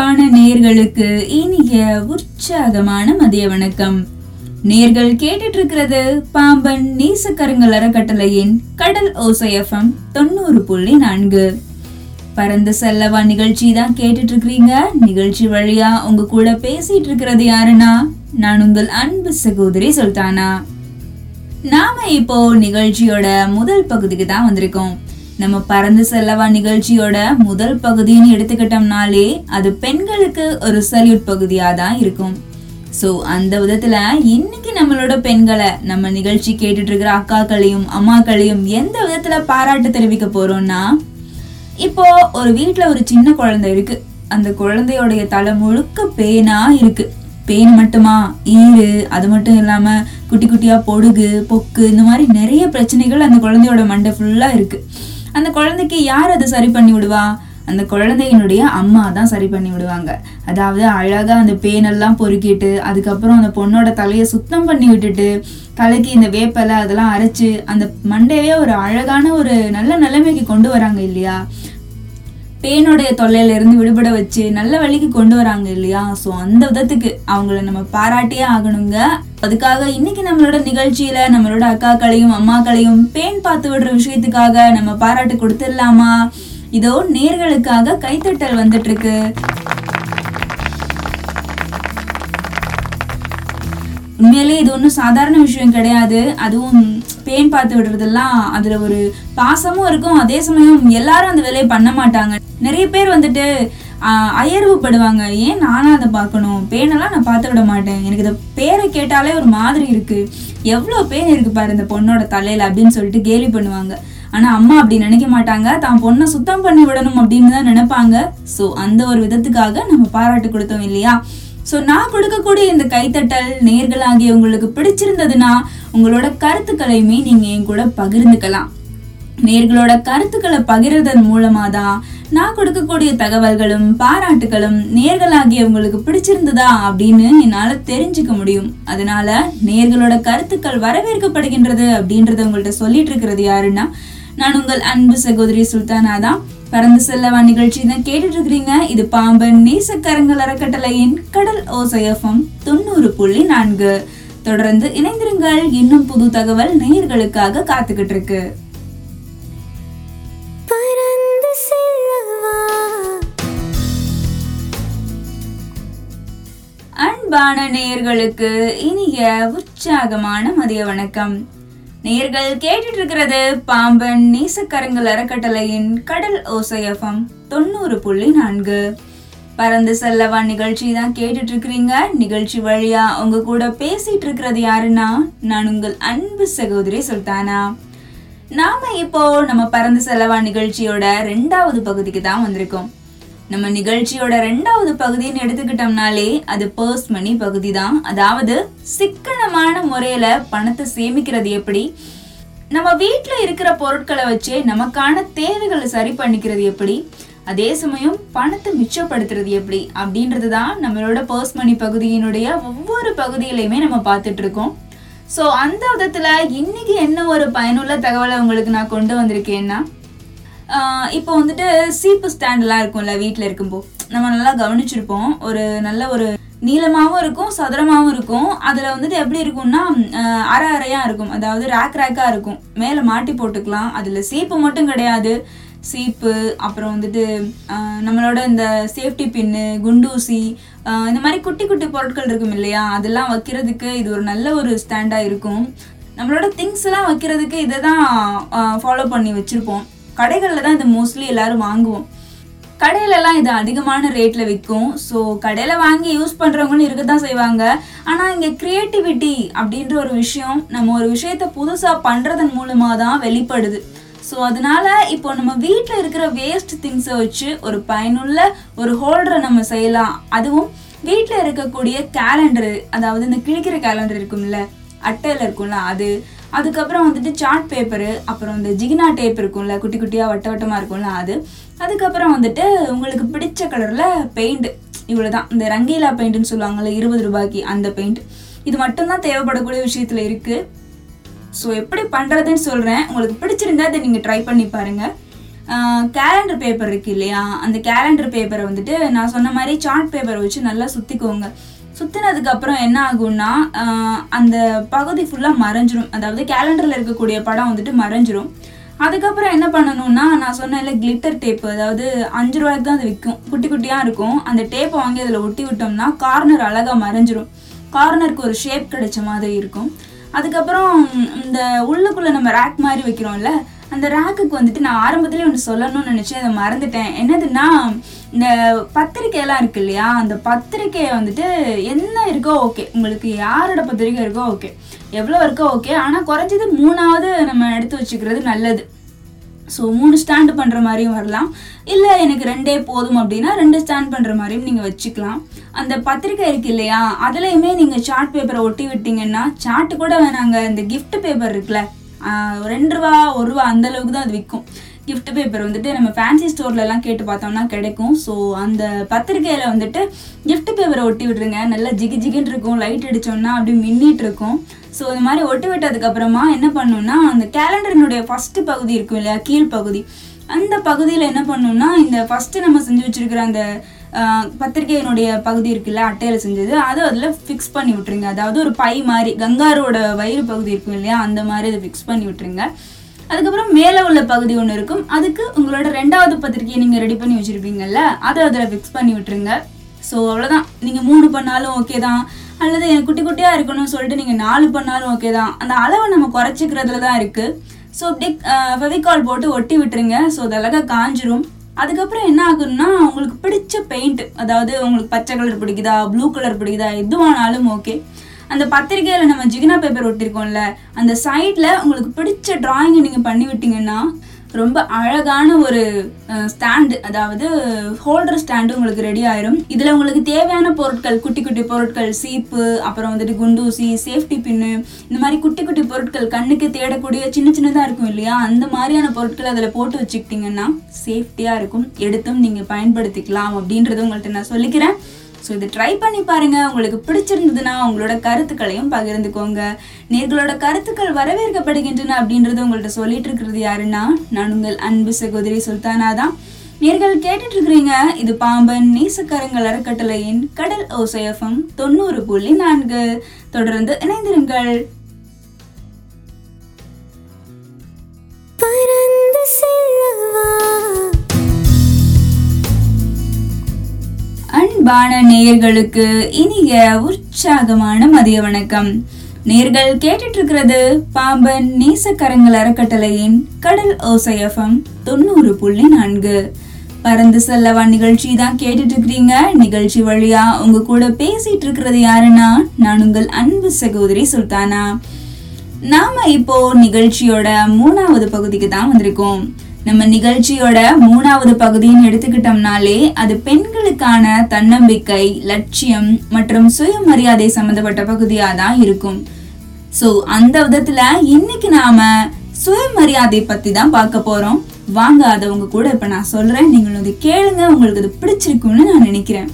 அன்பான நேர்களுக்கு இனிய உற்சாகமான மதிய வணக்கம். நேர்கள் கேட்டுட்டு இருக்கிறது பாம்பன் நேசக்கருங்கல் அறக்கட்டளையின் கடல் ஓசை எஃப்எம் தொண்ணூறு புள்ளி நான்கு. பறந்து செல்லவா நிகழ்ச்சி தான் கேட்டுட்டு இருக்கிறீங்க நிகழ்ச்சி வழியா உங்க கூட பேசிட்டு இருக்கிறது யாருன்னா நான் உங்கள் அன்பு சகோதரி சுல்தானா. நாம இப்போ நிகழ்ச்சியோட முதல் பகுதிக்கு தான் வந்திருக்கோம். நம்ம பறந்து செல்லவா நிகழ்ச்சியோட முதல் பகுதின்னு எடுத்துக்கிட்டோம்னாலே அது பெண்களுக்கு ஒரு சல்யூட் பகுதியாக தான் இருக்கும். ஸோ அந்த விதத்துல இன்னைக்கு நம்மளோட பெண்களை நம்ம நிகழ்ச்சி கேட்டுட்டு இருக்கிற அக்காக்களையும் அம்மாக்களையும் எந்த விதத்துல பாராட்டு தெரிவிக்க போறோம்னா இப்போ ஒரு வீட்டில் ஒரு சின்ன குழந்தை இருக்கு. அந்த குழந்தையோடைய தலை முழுக்க பேனா இருக்கு. பேன் மட்டுமா? ஈரு அது மட்டும் இல்லாம குட்டி குட்டியா பொடுகு பொக்கு இந்த மாதிரி நிறைய பிரச்சனைகள் அந்த குழந்தையோட மண்டை ஃபுல்லா இருக்கு. அந்த குழந்தைக்கு யார் அதை சரி பண்ணி விடுவா? அந்த குழந்தையினுடைய அம்மா தான் சரி பண்ணி விடுவாங்க. அதாவது அழகா அந்த பேனெல்லாம் பொறுக்கிட்டு அதுக்கப்புறம் அந்த பொண்ணோட தலையை சுத்தம் பண்ணி விட்டுட்டு தலைக்கு இந்த வேப்பலை அதெல்லாம் அரைச்சு அந்த மண்டையவே ஒரு அழகான ஒரு நல்ல நிலைமைக்கு கொண்டு வராங்க இல்லையா? பேனுடைய தொல்லையிலேருந்து விடுபட வச்சு நல்ல வழிக்கு கொண்டு வராங்க இல்லையா? ஸோ அந்த விதத்துக்கு அவங்கள நம்ம பாராட்டியே ஆகணுங்க. அதுக்காக இன்னைக்கு நம்மளோட நிகழ்ச்சியில நம்மளோட அக்காக்களையும் அம்மாக்களையும் பேன் பார்த்து விடுற விஷயத்துக்காக நம்ம பாராட்டு கொடுத்துடலாமா? இதோ நேர்களுக்காக கைத்தட்டல் வந்துட்டு இருக்கு உண்மையிலே இது ஒன்றும் சாதாரண விஷயம் கிடையாது. அதுவும் பேன் பார்த்து விடுறதெல்லாம் அதுல ஒரு பாசமும் இருக்கும். அதே சமயம் எல்லாரும் அந்த வேலையை பண்ண மாட்டாங்க. நிறைய பேர் வந்துட்டு ஆஹ், அயர்வுப்படுவாங்க. ஏன் நானும் அதை பார்க்கணும்? பேனெல்லாம் நான் பார்த்து விட மாட்டேன். எனக்கு இந்த பேரை கேட்டாலே ஒரு மாதிரி இருக்கு. எவ்வளோ பேன் இருக்கு பாரு இந்த பொண்ணோட தலையில அப்படின்னு சொல்லிட்டு கேலி பண்ணுவாங்க. ஆனா அம்மா அப்படி நினைக்க மாட்டாங்க. தான் பொண்ணை சுத்தம் பண்ணி விடணும் அப்படின்னு தான் நினைப்பாங்க. ஸோ அந்த ஒரு விதத்துக்காக நம்ம பாராட்டு கொடுத்தோம் இல்லையா? ஸோ நான் கொடுக்கக்கூடிய இந்த கைத்தட்டல் நேர்களாகிய உங்களுக்கு பிடிச்சிருந்ததுன்னா உங்களோட கருத்துக்களையுமே நீங்கள் என் கூட பகிர்ந்துக்கலாம். நேர்களோட கருத்துக்களை பகிர்றதன் மூலமா தான் நான் கொடுக்கக்கூடிய தகவல்களும் பாராட்டுகளும் நேர்களாகிய உங்களுக்கு பிடிச்சிருந்ததா அப்படின்னு என்னால் தெரிஞ்சுக்க முடியும். அதனால நேர்களோட கருத்துக்கள் வரவேற்கப்படுகின்றது அப்படின்றத உங்கள்கிட்ட சொல்லிட்டு இருக்கிறது யாருன்னா நான் உங்கள் அன்பு சகோதரி சுல்தானா தான். பறந்து செல்லவா நிகழ்ச்சி தான் கேட்டுட்டு இருக்கிறீங்க இது பாம்பன் நேசக்கரங்கள் அறக்கட்டளையின் கடல் ஓசையஃபம் தொண்ணூறு புள்ளி நான்கு. தொடர்ந்து இணைந்திருங்கள். இன்னும் புது தகவல் நேயர்களுக்காக காத்துக்கிட்டு இருக்கு அன்பான நேயர்களுக்கு இனிய உற்சாகமான மதிய வணக்கம். நேர்கள் கேட்டுட்டு இருக்கிறது பாம்பன் நேசக்கரங்கள் அறக்கட்டளையின் கடல் ஓசையஃபம் தொண்ணூறு புள்ளி நான்கு. பறந்து செல்லவா நிகழ்ச்சி தான் கேட்டுட்டு இருக்கிறீங்க நிகழ்ச்சி வழியா உங்க கூட பேசிட்டு இருக்கிறது யாருன்னா? நான் உங்கள் அன்பு சகோதரி சுல்தானா. நாம இப்போ நம்ம பறந்து செல்லவா நிகழ்ச்சியோட ரெண்டாவது பகுதிக்கு தான் வந்திருக்கோம். நம்ம நிகழ்ச்சியோட ரெண்டாவது பகுதின்னு எடுத்துக்கிட்டோம்னாலே அது பர்ஸ் மணி பகுதி தான் அதாவது சிக்கனமான முறையில பணத்தை சேமிக்கிறது எப்படி? நம்ம வீட்டில் இருக்கிற பொருட்களை வச்சே நமக்கான தேவைகளை சரி பண்ணிக்கிறது எப்படி? அதே சமயம் பணத்தை மிச்சப்படுத்துறது எப்படி? அப்படின்றது தான் நம்மளோட பர்ஸ் மணி பகுதியினுடைய ஒவ்வொரு பகுதியிலையுமே நம்ம பார்த்துட்டு இருக்கோம் ஸோ அந்த விதத்தில் இன்னைக்கு என்ன ஒரு பயனுள்ள தகவலை உங்களுக்கு நான் கொண்டு வந்திருக்கேன்னா இப்போ வந்துட்டு சீப்பு ஸ்டாண்ட்லாம் இருக்கும்ல வீட்டில் இருக்கும்போது நம்ம நல்லா கவனிச்சிருப்போம். ஒரு நல்ல ஒரு நீளமாகவும் இருக்கும் சதுரமாகவும் இருக்கும். அதில் வந்துட்டு எப்படி இருக்கும்னா அரை அறையாக இருக்கும். அதாவது ரேக் ரேக்காக இருக்கும். மேலே மாட்டி போட்டுக்கலாம். அதில் சீப்பு மட்டும் கிடையாது. சீப்பு அப்புறம் வந்துட்டு நம்மளோட இந்த சேஃப்டி பின்னு குண்டூசி இந்த மாதிரி குட்டி குட்டி பொருட்கள் இருக்கும் இல்லையா? அதெல்லாம் வைக்கிறதுக்கு இது ஒரு நல்ல ஒரு ஸ்டாண்டாக இருக்கும். நம்மளோட திங்ஸ் எல்லாம் வைக்கிறதுக்கு இதை தான் ஃபாலோ பண்ணி வச்சுருப்போம். கடைகளில் தான் இது மோஸ்ட்லி எல்லாரும் வாங்குவோம். கடையிலலாம் இது அதிகமான ரேட்டில் விற்கும் ஸோ கடையில் வாங்கி யூஸ் பண்ணுறவங்களும் இருக்க தான் செய்வாங்க. ஆனால் இங்கே க்ரியேட்டிவிட்டி அப்படின்ற ஒரு விஷயம் நம்ம ஒரு விஷயத்த புதுசாக பண்ணுறதன் மூலமாக தான் வெளிப்படுது. ஸோ அதனால இப்போ நம்ம வீட்டில் இருக்கிற வேஸ்ட் திங்ஸை வச்சு ஒரு பயனுள்ள ஒரு ஹோல்டரை நம்ம செய்யலாம். அதுவும் வீட்டில் இருக்கக்கூடிய கேலண்டரு அதாவது இந்த கிழிக்கிற கேலண்டர் இருக்கும்ல அட்டையில் இருக்கும்ல அது அதுக்கப்புறம் வந்துட்டு சார்ட் பேப்பரு அப்புறம் இந்த ஜிகினா டேப் இருக்கும்ல குட்டி குட்டியாக வட்ட வட்டமாக இருக்கும்ல அது. அதுக்கப்புறம் வந்துட்டு உங்களுக்கு பிடிச்ச கலரில் பெயிண்ட் இவ்வளோ தான் இந்த ரங்கீலா பெயிண்ட்னு சொல்லுவாங்கல்ல இருபது ரூபாய்க்கு அந்த பெயிண்ட் இது மட்டும்தான் தேவைப்படக்கூடிய விஷயத்தில் இருக்குது ஸோ எப்படி பண்ணுறதுன்னு சொல்கிறேன் உங்களுக்கு பிடிச்சிருந்தா அதை நீங்கள் ட்ரை பண்ணி பாருங்கள் கேலண்டர் பேப்பர் இருக்கு இல்லையா? அந்த கேலண்டர் பேப்பரை வந்துட்டு நான் சொன்ன மாதிரி சார்ட் பேப்பரை வச்சு நல்லா சுற்றிக்கோங்க சுற்றுனதுக்கு அப்புறம் என்ன ஆகும்னா அந்த பகுதி ஃபுல்லாக மறைஞ்சிரும். அதாவது கேலண்டரில் இருக்கக்கூடிய படம் வந்துட்டு மறைஞ்சிரும். அதுக்கப்புறம் என்ன பண்ணணும்னா நான் சொன்னேன்ல கிளிட்டர் டேப்பு அதாவது அஞ்சு ரூபாய்க்கு தான் அது விற்கும் குட்டி குட்டியாக இருக்கும். அந்த டேப்பை வாங்கி அதில் ஒட்டி விட்டோம்னா கார்னர் அழகாக மறைஞ்சிரும். கார்னருக்கு ஒரு ஷேப் கிடைச்ச மாதிரி இருக்கும். அதுக்கப்புறம் இந்த உள்ளுக்குள்ளே நம்ம ரேக் மாதிரி வைக்கிறோம்ல அந்த ரேக்குக்கு வந்துட்டு நான் ஆரம்பத்துலேயே ஒன்று சொல்லணும்னு நினச்சேன் அதை மறந்துட்டேன். என்னதுன்னா இந்த பத்திரிக்கையெல்லாம் இருக்கு இல்லையா? அந்த பத்திரிக்கையை வந்துட்டு என்ன இருக்கோ ஓகே. உங்களுக்கு யாரோட பத்திரிக்கை இருக்கோ ஓகே. எவ்வளோ இருக்கோ ஓகே. ஆனால் குறைஞ்சது மூணாவது நம்ம எடுத்து வச்சுக்கிறது நல்லது. ஸோ மூணு ஸ்டாண்டு பண்ணுற மாதிரியும் வரலாம். இல்லை எனக்கு ரெண்டே போதும் அப்படின்னா ரெண்டு ஸ்டாண்ட் பண்ணுற மாதிரியும் நீங்கள் வச்சுக்கலாம். அந்த பத்திரிக்கை இருக்கு இல்லையா? அதுலேயுமே நீங்கள் சார்ட் பேப்பரை ஒட்டி விட்டீங்கன்னா சார்ட் கூட வேணாங்க. இந்த கிஃப்ட் பேப்பர் இருக்குல்ல ரெண்டு ரூபா ஒரு ரூபா அந்த அளவுக்கு தான் அது விற்கும் கிஃப்ட் பேப்பர் வந்துட்டு நம்ம ஃபேன்சி ஸ்டோர்லலாம் கேட்டு பார்த்தோம்னா கிடைக்கும். ஸோ அந்த பத்திரிக்கையில் வந்துட்டு கிஃப்ட் பேப்பரை ஒட்டி விட்ருங்க நல்லா ஜிகி ஜிகின்னு இருக்கும். லைட் அடித்தோம்னா அப்படியே மின்னிட்டு இருக்கும். ஸோ இந்த மாதிரி ஒட்டி விட்டதுக்கப்புறமா என்ன பண்ணணும்னா அந்த கேலண்டரினுடைய ஃபஸ்ட்டு பகுதி இருக்கும் இல்லையா? கீழ் பகுதி. அந்த பகுதியில் என்ன பண்ணணும்னா இந்த ஃபஸ்ட்டு நம்ம செஞ்சு வச்சிருக்கிற அந்த பத்திரிகையினுடைய பத்திரிக்கையினுடைய பகுதி இருக்குல்ல அட்டையில் செஞ்சது அதை அதில் ஃபிக்ஸ் பண்ணி விட்டுருங்க. அதாவது ஒரு பை மாதிரி கங்காரோட வயிறு பகுதி இருக்கும் இல்லையா அந்த மாதிரி அதை ஃபிக்ஸ் பண்ணி விட்டுருங்க. அதுக்கப்புறம் மேலே உள்ள பகுதி ஒன்று இருக்கும். அதுக்கு உங்களோட ரெண்டாவது பத்திரிக்கையை நீங்கள் ரெடி பண்ணி வச்சுருப்பீங்கல்ல அதை அதில் ஃபிக்ஸ் பண்ணி விட்டுருங்க. ஸோ அவ்வளோதான் நீங்கள் மூணு பண்ணாலும் ஓகே தான். அல்லது எனக்கு குட்டி குட்டியாக இருக்கணும்னு சொல்லிட்டு நீங்கள் நாலு பண்ணாலும் ஓகே தான். அந்த அளவை நம்ம குறைச்சிக்கிறதுல தான் இருக்குது ஸோ அப்படியே ஃபெவிகால் போட்டு ஒட்டி விட்டுருங்க. ஸோ அது அழகாக காஞ்சிரும். அதுக்கப்புறம் என்ன ஆகும்னா உங்களுக்கு பிடிச்ச பெயிண்ட் அதாவது உங்களுக்கு பச்சை கலர் பிடிக்குதா ப்ளூ கலர் பிடிக்குதா எதுவானாலும் ஓகே அந்த பத்திரிக்கையில் நம்ம ஜிகினா பேப்பர் ஒட்டிருக்கோம்ல அந்த சைடில் உங்களுக்கு பிடிச்ச ட்ராயிங்கை நீங்கள் பண்ணி விட்டீங்கன்னா ரொம்ப அழகான ஒரு ஸ்டாண்டு அதாவது ஹோல்டர் ஸ்டாண்டு உங்களுக்கு ரெடி ஆயிரும். இதில் உங்களுக்கு தேவையான பொருட்கள் குட்டி குட்டி பொருட்கள் சீப்பு அப்புறம் வந்துட்டு குண்டூசி சேஃப்டி பின்னு இந்த மாதிரி குட்டி குட்டி பொருட்கள் கண்ணுக்கு தேடக்கூடிய சின்ன சின்னதாக இருக்கும் இல்லையா? அந்த மாதிரியான பொருட்கள் அதில் போட்டு வச்சுக்கிட்டிங்கன்னா சேஃப்டியாக இருக்கும். எடுத்தும் நீங்கள் பயன்படுத்திக்கலாம் அப்படின்றது உங்கள்கிட்ட நான் சொல்லிக்கிறேன். ஸோ இதை ட்ரை பண்ணி பாருங்கள் உங்களுக்கு பிடிச்சிருந்ததுன்னா உங்களோட கருத்துக்களையும் பகிர்ந்துக்கோங்க. நேர்களோட கருத்துக்கள் வரவேற்கப்படுகின்றன அப்படின்றது உங்கள்கிட்ட சொல்லிட்டு இருக்கிறது யாருன்னா நான் உங்கள் அன்பு சகோதரி சுல்தானா தான். நேர்கள் கேட்டுட்டு இருக்கிறீங்க இது பாம்பன் நேசக்கரங்கள் அறக்கட்டளையின் கடல் ஓசையஃபம் தொண்ணூறு புள்ளி நான்கு. தொடர்ந்து இணைந்திருங்கள். அன்பான நேயர்களுக்கு இனிய உற்சாகமான மதிய வணக்கம். நேர்கள் கேட்டுட்டு இருக்கிறது பாம்பன் நேசக்கரங்கள் அறக்கட்டளையின் கடல் ஓசையஃபம் தொண்ணூறு புள்ளி நான்கு. பறந்து செல்லவா நிகழ்ச்சி தான் கேட்டுட்டு இருக்கிறீங்க நிகழ்ச்சி வழியா உங்க கூட பேசிட்டு இருக்கிறது யாருன்னா நான் உங்கள் அன்பு சகோதரி சுல்தானா. நாம இப்போ நிகழ்ச்சியோட மூணாவது பகுதிக்கு தான் வந்திருக்கோம். நம்ம நிகழ்ச்சியோட மூணாவது பகுதின்னு எடுத்துக்கிட்டோம்னாலே அது பெண்களுக்கான தன்னம்பிக்கை லட்சியம் மற்றும் சுயமரியாதை சம்மந்தப்பட்ட பகுதியாக தான் இருக்கும். ஸோ அந்த விதத்துல இன்னைக்கு நாம சுயமரியாதை பத்தி தான் பார்க்க போறோம். வாங்க அதை உங்க கூட இப்ப நான் சொல்றேன். நீங்களும் அதை கேளுங்க உங்களுக்கு அது பிடிச்சிருக்கும்னு நான் நினைக்கிறேன்.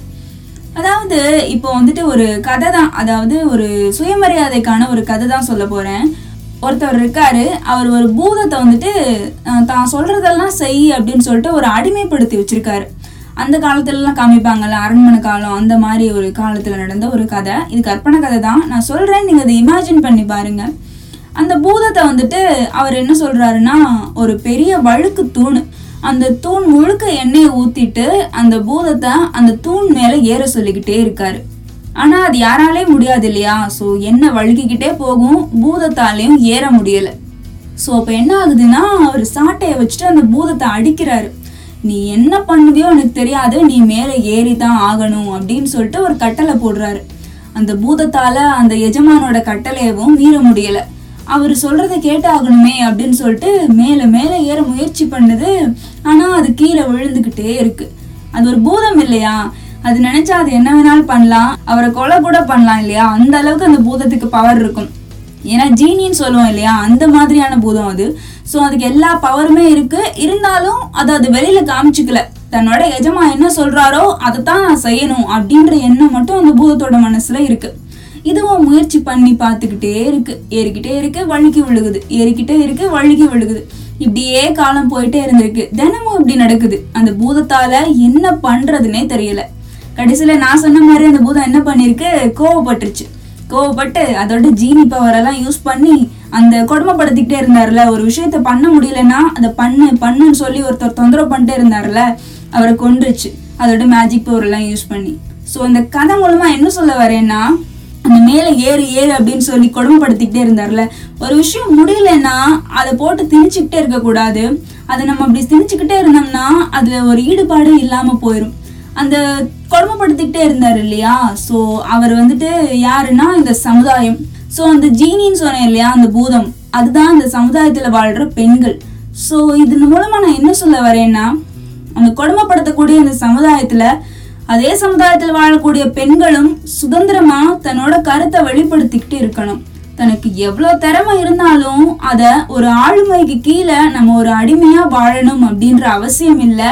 அதாவது இப்போ வந்துட்டு ஒரு கதை தான் அதாவது ஒரு சுயமரியாதைக்கான ஒரு கதை தான் சொல்ல போறேன். ஒருத்தவர் இருக்காரு அவர் ஒரு பூதத்தை வந்துட்டு தான் சொல்றதெல்லாம் செய் அப்படின்னு சொல்லிட்டு ஒரு அடிமைப்படுத்தி வச்சிருக்காரு. அந்த காலத்துலலாம் காமிப்பாங்கல்ல அரண்மனை காலம் அந்த மாதிரி ஒரு காலத்துல நடந்த ஒரு கதை. இது கற்பனை கதை தான். நான் சொல்றேன் நீங்க அதை இமேஜின் பண்ணி பாருங்க. அந்த பூதத்தை வந்துட்டு அவர் என்ன சொல்றாருன்னா ஒரு பெரிய வழுக்கு தூண். அந்த தூண் முழுக்க எண்ணெயை ஊத்திட்டு அந்த பூதத்தை அந்த தூண் மேல ஏற சொல்லிக்கிட்டே இருக்காரு. ஆனா அது யாராலே முடியாது இல்லையா ஸோ என்ன வழுக்கிக்கிட்டே போகும் பூதத்தாலையும் ஏற முடியல. ஸோ அப்போ என்ன ஆகுதுன்னா அவர் சாட்டையை வச்சுட்டு அந்த பூதத்தை அடிக்கிறாரு. நீ என்ன பண்ணுவியோ எனக்கு தெரியாது நீ மேலே ஏறி தான் ஆகணும் அப்படின்னு சொல்லிட்டு ஒரு கட்டளை போடுறாரு. அந்த பூதத்தால அந்த எஜமானோட கட்டளையவும் மீற முடியல. அவர் சொல்றத கேட்டாகணுமே அப்படின்னு சொல்லிட்டு மேலே மேலே ஏற முயற்சி பண்ணுது. ஆனா அது கீழே விழுந்துக்கிட்டே இருக்கு. அது ஒரு பூதம் இல்லையா? அது நினைச்சா அது என்ன வேணாலும் பண்ணலாம். அவரை கொலை கூட பண்ணலாம் இல்லையா? அந்த அளவுக்கு அந்த பூதத்துக்கு பவர் இருக்கும். ஏன்னா ஜீனின்னு சொல்லுவோம் இல்லையா? அந்த மாதிரியான பூதம் அது. ஸோ அதுக்கு எல்லா பவருமே இருக்கு. இருந்தாலும் அது அது வெளியில காமிச்சுக்கல. தன்னோட எஜமா என்ன சொல்றாரோ அதை தான் நான் செய்யணும் அப்படின்ற எண்ணம் மட்டும் அந்த பூதத்தோட மனசுல இருக்கு. இதுவும் முயற்சி பண்ணி பார்த்துக்கிட்டே இருக்கு. ஏறிக்கிட்டே இருக்கு வழுக்கி விழுகுது. ஏறிக்கிட்டே இருக்கு வழுக்கி விழுகுது. இப்படியே காலம் போயிட்டே இருந்திருக்கு. தினமும் இப்படி நடக்குது. அந்த பூதத்தால என்ன பண்றதுன்னே தெரியல. கடைசியில நான் சொன்ன மாதிரி அந்த பூதம் என்ன பண்ணிருக்கு கோவப்பட்டுருச்சு. கோவப்பட்டு அதோட ஜீனி பவர் எல்லாம் யூஸ் பண்ணி அந்த கொடுமைப்படுத்திக்கிட்டே இருந்தார்ல ஒரு விஷயத்த பண்ண முடியலன்னா அதை பண்ணு பண்ணுன்னு சொல்லி ஒருத்தர் தொந்தரவு பண்ணிட்டே இருந்தார்ல அவரை கொன்றுச்சு. அதோட மேஜிக் பவர் எல்லாம் யூஸ் பண்ணி. ஸோ இந்த கதை மூலமா என்ன சொல்ல வரேன்னா அந்த மேலே ஏறு ஏறு அப்படின்னு சொல்லி கொடுமைப்படுத்திக்கிட்டே இருந்தார்ல ஒரு விஷயம் முடியலன்னா அதை போட்டு திணிச்சுக்கிட்டே இருக்கக்கூடாது. அதை நம்ம அப்படி திணிச்சுக்கிட்டே இருந்தோம்னா அதுல ஒரு ஈடுபாடு இல்லாம போயிடும் அந்த கொடுமைப்படுத்திக்கிட்டே இருந்தார் இல்லையா? ஸோ அவர் வந்துட்டு யாருன்னா இந்த சமுதாயம். ஸோ அந்த ஜீனின்னு சொன்னேன் இல்லையா அந்த பூதம். அதுதான் அந்த சமுதாயத்தில் வாழ்கிற பெண்கள். ஸோ இதன் மூலமாக நான் என்ன சொல்ல வரேன்னா அந்த கொடுமைப்படுத்தக்கூடிய அந்த சமுதாயத்தில் அதே சமுதாயத்தில் வாழக்கூடிய பெண்களும் சுதந்திரமாக தன்னோட கருத்தை வெளிப்படுத்திக்கிட்டு இருக்கணும். தனக்கு எவ்வளோ திறமை இருந்தாலும் அதை ஒரு ஆளுமைக்கு கீழே நம்ம ஒரு அடிமையாக வாழணும் அப்படின்ற அவசியம் இல்லை.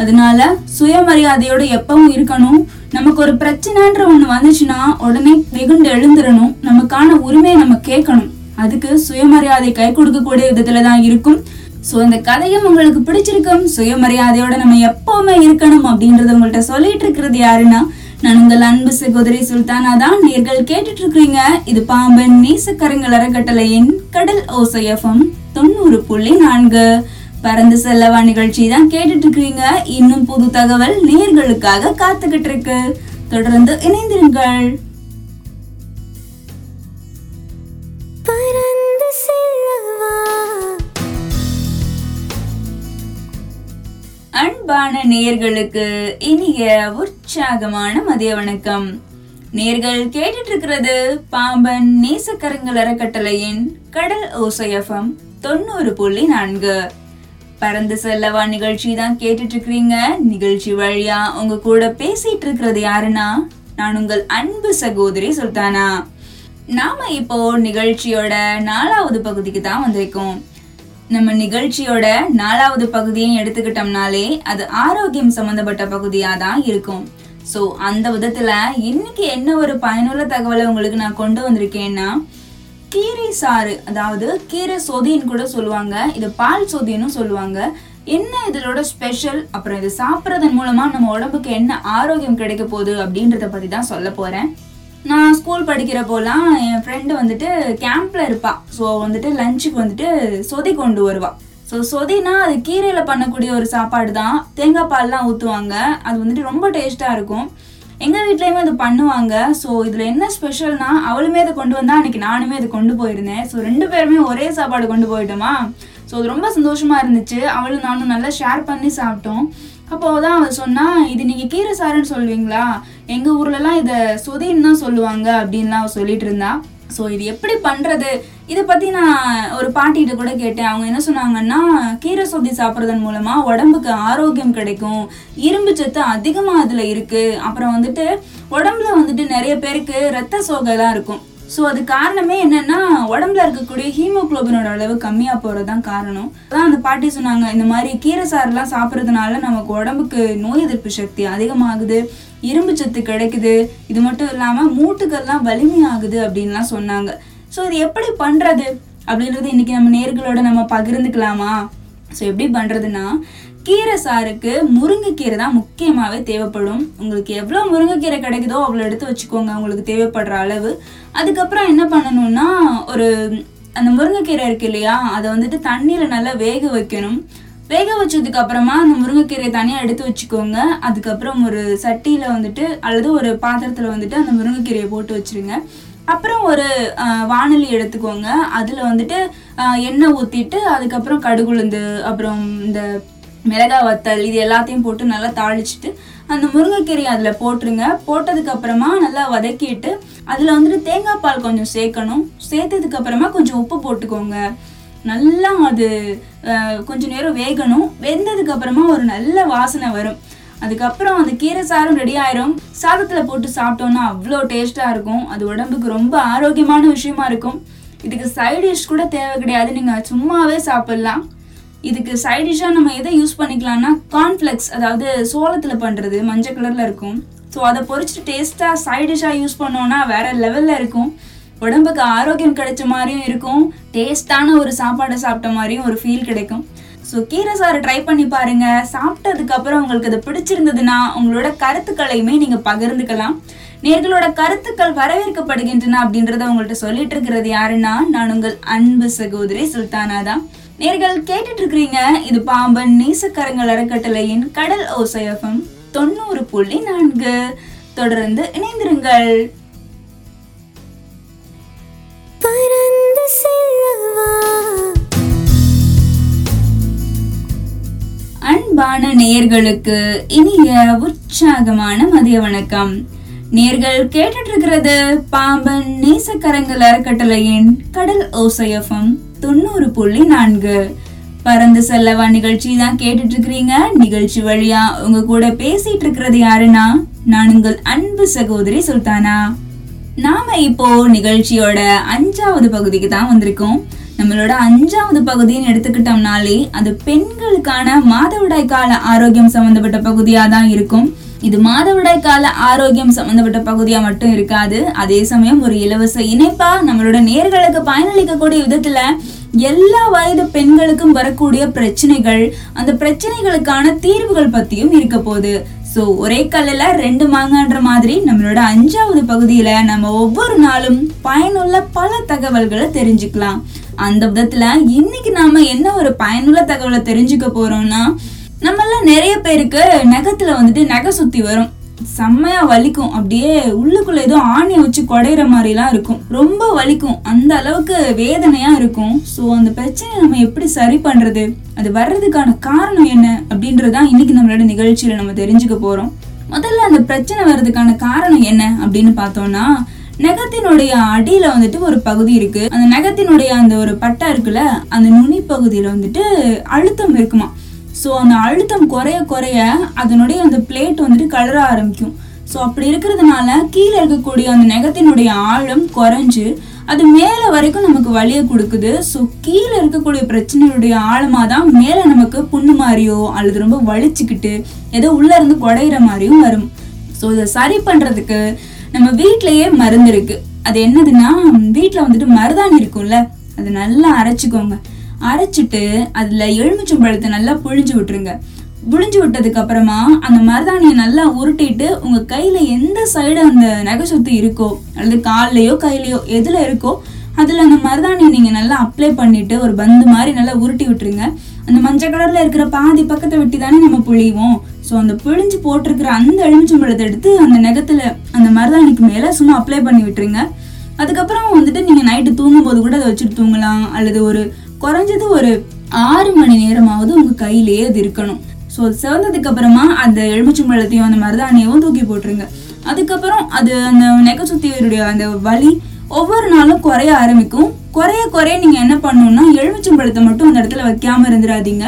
அதனால சுயமரியாதையோட எப்பவும் இருக்கணும். நமக்கு ஒரு பிரச்சனைன்ற ஒண்ணு வந்துச்சுன்னா உடனே வெகுண்டு எழுந்துடணும் நமக்கான உரிமையை நம்ம கேட்கணும். அதுக்கு சுயமரியாதை கை கொடுக்கக்கூடிய விதத்துல தான் இருக்கும். ஸோ இந்த கதையும் உங்களுக்கு பிடிச்சிருக்கும். சுயமரியாதையோட நம்ம எப்பவுமே இருக்கணும் அப்படின்றத உங்கள்கிட்ட சொல்லிட்டு இருக்கிறது யாருன்னா நான் உங்கள் அன்பு சகோதரி சுல்தானா தான். நீங்கள் கேட்டுட்டு இருக்கிறீங்க இது பாம்பன் நேசக்கரங்கள் அறக்கட்டளையின் கடல் ஓசையஃபம் தொண்ணூறு புள்ளி நான்கு. பறந்து செல்லவா நிகழ்ச்சி தான் கேட்டுட்டு இருக்கிறீங்க இன்னும் புது தகவல் நேர்களுக்காக காத்துக்கிட்டு இருக்கு தொடர்ந்து இணைந்திருங்கள். அன்பான நேர்களுக்கு இனிய உற்சாகமான மதிய வணக்கம். நேர்கள் கேட்டுட்டு இருக்கிறது பாம்பன் நேசக்கரங்கள் அறக்கட்டளையின் கடல் ஓசையஃபம் தொண்ணூறு புள்ளி நான்கு. பறந்து செல்லவா நிகழ்ச்சி தான் கேட்டுட்டு இருக்கிறீங்க நிகழ்ச்சி வழியா உங்க கூட பேசிட்டு இருக்கிறது யாருன்னா? நான் உங்கள் அன்பு சகோதரி சுல்தானா. நாம இப்போ நிகழ்ச்சியோட நாலாவது பகுதிக்கு தான் வந்திருக்கோம். நம்ம நிகழ்ச்சியோட நாலாவது பகுதியை எடுத்துக்கிட்டோம்னாலே அது ஆரோக்கியம் சம்பந்தப்பட்ட பகுதியா தான் இருக்கும். ஸோ அந்த விதத்துல இன்னைக்கு என்ன ஒரு பயனுள்ள தகவலை உங்களுக்கு நான் கொண்டு வந்திருக்கேன்னா கீரை சாறு அதாவது கீரை சொதின்னு கூட சொல்லுவாங்க. இது பால் சொதின்னு சொல்லுவாங்க. என்ன இதோட ஸ்பெஷல் அப்புறம் இது சாப்பிட்றதன் மூலமா நம்ம உடம்புக்கு என்ன ஆரோக்கியம் கிடைக்க போகுது அப்படின்றத பத்தி தான் சொல்ல போறேன். நான் ஸ்கூல் படிக்கிறப்போலாம் என் ஃப்ரெண்டு வந்துட்டு கேம்ப்ல இருப்பா. ஸோ வந்துட்டு லஞ்சுக்கு வந்துட்டு சொதி கொண்டு வருவா. ஸோ சொதினா அது கீரையில் பண்ணக்கூடிய ஒரு சாப்பாடு தான் தேங்காய் பால்லாம் ஊற்றுவாங்க அது வந்துட்டு ரொம்ப டேஸ்ட்டாக இருக்கும். எங்கள் வீட்லேயுமே அது பண்ணுவாங்க. ஸோ இதில் என்ன ஸ்பெஷல்னா அவளுமே அதை கொண்டு வந்தா அன்னைக்கு நானுமே அதை கொண்டு போயிருந்தேன். ஸோ ரெண்டு பேருமே ஒரே சாப்பாடு கொண்டு போயிட்டோமா? ஸோ அது ரொம்ப சந்தோஷமா இருந்துச்சு. அவளும் நானும் நல்லா ஷேர் பண்ணி சாப்பிட்டோம். அப்போ தான் அவள் சொன்னால் இது நீங்கள் கீரை சாறுன்னு சொல்லுவீங்களா? எங்கள் ஊர்லலாம் இதை சொதின்னு தான் சொல்லுவாங்க. அப்படின்லாம் அவள் சொல்லிட்டு இருந்தா. ஸோ இது எப்படி பண்ணுறது இதை பற்றி நான் ஒரு பாட்டிகிட்ட கூட கேட்டேன். அவங்க என்ன சொன்னாங்கன்னா கீரை சொதி சாப்பிட்றதன் மூலமாக உடம்புக்கு ஆரோக்கியம் கிடைக்கும். இரும்பு சத்து அதிகமாக அதில் இருக்குது அப்புறம் வந்துட்டு உடம்புல வந்துட்டு நிறைய பேருக்கு ரத்த சோகைலாம் இருக்கும். ஸோ அது காரணமே என்னன்னா உடம்புல இருக்கக்கூடிய ஹீமோகுளோபினோட அளவு கம்மியாக போகிறது தான் காரணம். அதான் அந்த பாட்டி சொன்னாங்க இந்த மாதிரி கீரை சாறுலாம் சாப்பிட்றதுனால நமக்கு உடம்புக்கு நோய் எதிர்ப்பு சக்தி அதிகமாகுது இரும்பு சத்து கிடைக்குது. இது மட்டும் இல்லாமல் மூட்டுக்கள்லாம் வலிமையாகுது அப்படின்லாம் சொன்னாங்க. ஸோ இது எப்படி பண்றது? அப்படின்றது இன்னைக்கு நம்ம நேர்களோட நம்ம பகிர்ந்துக்கலாமா? ஸோ எப்படி பண்றதுன்னா கீரை சாருக்கு முருங்கைக்கீரை தான் முக்கியமாகவே தேவைப்படும். உங்களுக்கு எவ்வளோ முருங்கைக்கீரை கிடைக்குதோ அவ்வளோ எடுத்து வச்சுக்கோங்க உங்களுக்கு தேவைப்படுற அளவு. அதுக்கப்புறம் என்ன பண்ணணும்னா ஒரு அந்த முருங்கைக்கீரை இருக்கு இல்லையா அதை வந்துட்டு தண்ணியில் நல்லா வேக வைக்கணும். வேக வச்சதுக்கு அப்புறமா அந்த முருங்கைக்கீரையை தனியாக எடுத்து வச்சுக்கோங்க. அதுக்கப்புறம் ஒரு சட்டியில் வந்துட்டு அல்லது ஒரு பாத்திரத்தில் வந்துட்டு அந்த முருங்கைக்கீரையை போட்டு வச்சிருங்க. அப்புறம் ஒரு வானொலி எடுத்துக்கோங்க. அதில் வந்துட்டு எண்ணெய் ஊற்றிட்டு அதுக்கப்புறம் கடுகுளுந்து அப்புறம் இந்த மிளகா வத்தல் இது எல்லாத்தையும் போட்டு நல்லா தாளிச்சிட்டு அந்த முருங்கைக்கீரை அதில் போட்டுருங்க. போட்டதுக்கு அப்புறமா நல்லா வதக்கிட்டு அதில் வந்துட்டு தேங்காய் பால் கொஞ்சம் சேர்க்கணும். சேர்த்ததுக்கு அப்புறமா கொஞ்சம் உப்பு போட்டுக்கோங்க. நல்லா அது கொஞ்சம் நேரம் வேகணும். வெந்ததுக்கு அப்புறமா ஒரு நல்ல வாசனை வரும். அதுக்கப்புறம் அந்த கீரை சாரும் ரெடி ஆயிரும். சாதத்தில் போட்டு சாப்பிட்டோம்னா அவ்வளோ டேஸ்ட்டாக இருக்கும். அது உடம்புக்கு ரொம்ப ஆரோக்கியமான விஷயமா இருக்கும். இதுக்கு சைட் டிஷ் கூட தேவை கிடையாது. நீங்கள் சும்மாவே சாப்பிட்லாம். இதுக்கு சைட் டிஷ்ஷாக நம்ம எதை யூஸ் பண்ணிக்கலாம்னா கார்ன்ஃப்ளெக்ஸ் அதாவது சோளத்தில் பண்ணுறது மஞ்சள் கலரில் இருக்கும். ஸோ அதை பொரிச்சிட்டு டேஸ்ட்டாக சைட் டிஷ்ஷாக யூஸ் பண்ணோன்னா வேறு லெவலில் இருக்கும். உடம்புக்கு ஆரோக்கியம் கிடைச்ச மாதிரியும் இருக்கும். டேஸ்டான ஒரு சாப்பாடை சாப்பிட்ட மாதிரியும் ஒரு ஃபீல் கிடைக்கும். ஸோ கீரை சாறு ட்ரை பண்ணி பாருங்க. சாப்பிட்டதுக்கப்புறம் உங்களுக்கு அது பிடிச்சிருந்ததுன்னா உங்களோட கருத்துக்களையுமே நீங்கள் பகிர்ந்துக்கலாம். நேர்களோட கருத்துக்கள் வரவேற்கப்படுகின்றன அப்படின்றத உங்கள்ட்ட சொல்லிட்டு இருக்கிறது யாருன்னா நான் உங்கள் அன்பு சகோதரி சுல்தானா தான். நேர்கள் கேட்டுட்டு இருக்கிறீங்க இது பாம்பன் நேசக்கரங்கள் அறக்கட்டளையின் கடல் ஓசையஃபம் தொண்ணூறு புள்ளி நான்கு. தொடர்ந்து இணைந்திருங்கள். பறந்து செல்லவா அன்பான நேர்களுக்கு இனிய உற்சாகமான மதிய வணக்கம். நேர்கள் கேட்டுட்டு இருக்கிறது பாம்பன் நேசக்கரங்கள் அறக்கட்டளையின் கடல் ஓசையஃபம் தொண்ணூறு புள்ளி நான்கு. பறந்து செல்லவா நிகழ்ச்சி தான் கேட்டுட்டு இருக்கிறீங்க நிகழ்ச்சி வழியா உங்க கூட பேசிட்டு இருக்கிறது யாருன்னா நான் உங்கள் அன்பு சகோதரி சுல்தானா. நாம இப்போ நிகழ்ச்சியோட அஞ்சாவது பகுதிக்கு தான் வந்திருக்கோம். நம்மளோட அஞ்சாவது பகுதின்னு எடுத்துக்கிட்டோம்னாலே அது பெண்களுக்கான மாதவிடாய் கால ஆரோக்கியம் சம்பந்தப்பட்ட பகுதியா தான் இருக்கும். இது மாதவிடாய் கால ஆரோக்கியம் சம்பந்தப்பட்ட பகுதியா மட்டும் இருக்காது. அதே சமயம் ஒரு இலவச இணைப்பா நம்மளோட நேர்களுக்கு பயனளிக்கக்கூடிய விதத்துல எல்லா வயது பெண்களுக்கும் வரக்கூடிய பிரச்சனைகள் அந்த பிரச்சனைகளுக்கான தீர்வுகள் பத்தியும் இருக்க போகுது. ஸோ ஒரே கல்லுல ரெண்டு மாங்கான்ற மாதிரி நம்மளோட அஞ்சாவது பகுதியில நம்ம ஒவ்வொரு நாளும் பயனுள்ள பல தகவல்களை தெரிஞ்சுக்கலாம். அந்த விதத்துல இன்னைக்கு நாம என்ன ஒரு பயனுள்ள தகவலை தெரிஞ்சுக்க போறோம்னா நம்மளாம் நிறைய பேருக்கு நகத்துல வந்துட்டு நகை சுத்தி வரும். செம்மையா வலிக்கும். அப்படியே உள்ளுக்குள்ள ஏதோ ஆணியை வச்சு குடையிற மாதிரிலாம் இருக்கும். ரொம்ப வலிக்கும். அந்த அளவுக்கு வேதனையா இருக்கும். ஸோ அந்த பிரச்சனையை நம்ம எப்படி சரி பண்றது? அது வர்றதுக்கான காரணம் என்ன? அப்படின்றதான் இன்னைக்கு நம்மளோட நிகழ்ச்சியில நம்ம தெரிஞ்சுக்க போறோம். முதல்ல அந்த பிரச்சனை வர்றதுக்கான காரணம் என்ன? அப்படின்னு பார்த்தோம்னா நகத்தினுடைய அடியில வந்துட்டு ஒரு பகுதி இருக்கு. அந்த நகத்தினுடைய அந்த ஒரு பட்டா இருக்குல்ல அந்த நுனி பகுதியில வந்துட்டு அழுத்தம் இருக்குமா ஸோ அந்த அழுத்தம் குறைய குறைய அதனுடைய அந்த பிளேட் வந்துட்டு கலர ஆரம்பிக்கும். ஸோ அப்படி இருக்கிறதுனால கீழே இருக்கக்கூடிய அந்த நெகத்தினுடைய ஆழம் குறைஞ்சு அது மேலே வரைக்கும் நமக்கு வழியை கொடுக்குது. ஸோ கீழே இருக்கக்கூடிய பிரச்சனையுடைய ஆழமாக தான் மேலே நமக்கு புண்ணு மாதிரியோ அல்லது ரொம்ப வலிச்சுக்கிட்டு ஏதோ உள்ள இருந்து குடையிற மாதிரியும் வரும். ஸோ இதை சரி பண்ணுறதுக்கு நம்ம வீட்டிலையே மருந்து இருக்கு. அது என்னதுன்னா வீட்டில் வந்துட்டு மருதாணி இருக்கும்ல அது நல்லா அரைச்சிக்கோங்க. அரைச்சிட்டு அதில் எலுமிச்சம்பழத்தை நல்லா புழிஞ்சு விட்டுருங்க. புழிஞ்சு விட்டதுக்கு அப்புறமா அந்த மருதாணியை நல்லா உருட்டிட்டு உங்கள் கையில் எந்த சைடு அந்த நகை சொத்து இருக்கோ அல்லது கால்லையோ கையிலையோ எதில் இருக்கோ அதில் அந்த மருதாணியை நீங்கள் நல்லா அப்ளை பண்ணிட்டு ஒரு பந்து மாதிரி நல்லா உருட்டி விட்டுருங்க. அந்த மஞ்சள் கலரில் இருக்கிற பாதி பக்கத்தை வெட்டி தானே நம்ம புழிவோம். ஸோ அந்த புழிஞ்சு போட்டிருக்கிற அந்த எலுமிச்சம்பழத்தை எடுத்து அந்த நகத்தில் அந்த மருதாணிக்கு மேலே சும்மா அப்ளை பண்ணி விட்டுருங்க. அதுக்கப்புறம் வந்துட்டு நீங்கள் நைட்டு தூங்கும்போது கூட அதை வச்சுட்டு தூங்கலாம் அல்லது ஒரு குறைஞ்சது ஒரு ஆறு மணி நேரமாவது உங்க கையிலேயே அது இருக்கணும். ஸோ அது சிவந்ததுக்கு அப்புறமா அந்த எலுமிச்சம்பழத்தையும் அந்த மருதாணியவும் தூக்கி போட்டுருங்க. அதுக்கப்புறம் அது அந்த நெகை சுத்தியருடைய அந்த வலி ஒவ்வொரு நாளும் குறைய ஆரம்பிக்கும். குறைய குறைய நீங்க என்ன பண்ணணும்னா எலுமிச்சம்பழத்தை மட்டும் அந்த இடத்துல வைக்காம இருந்துடாதீங்க.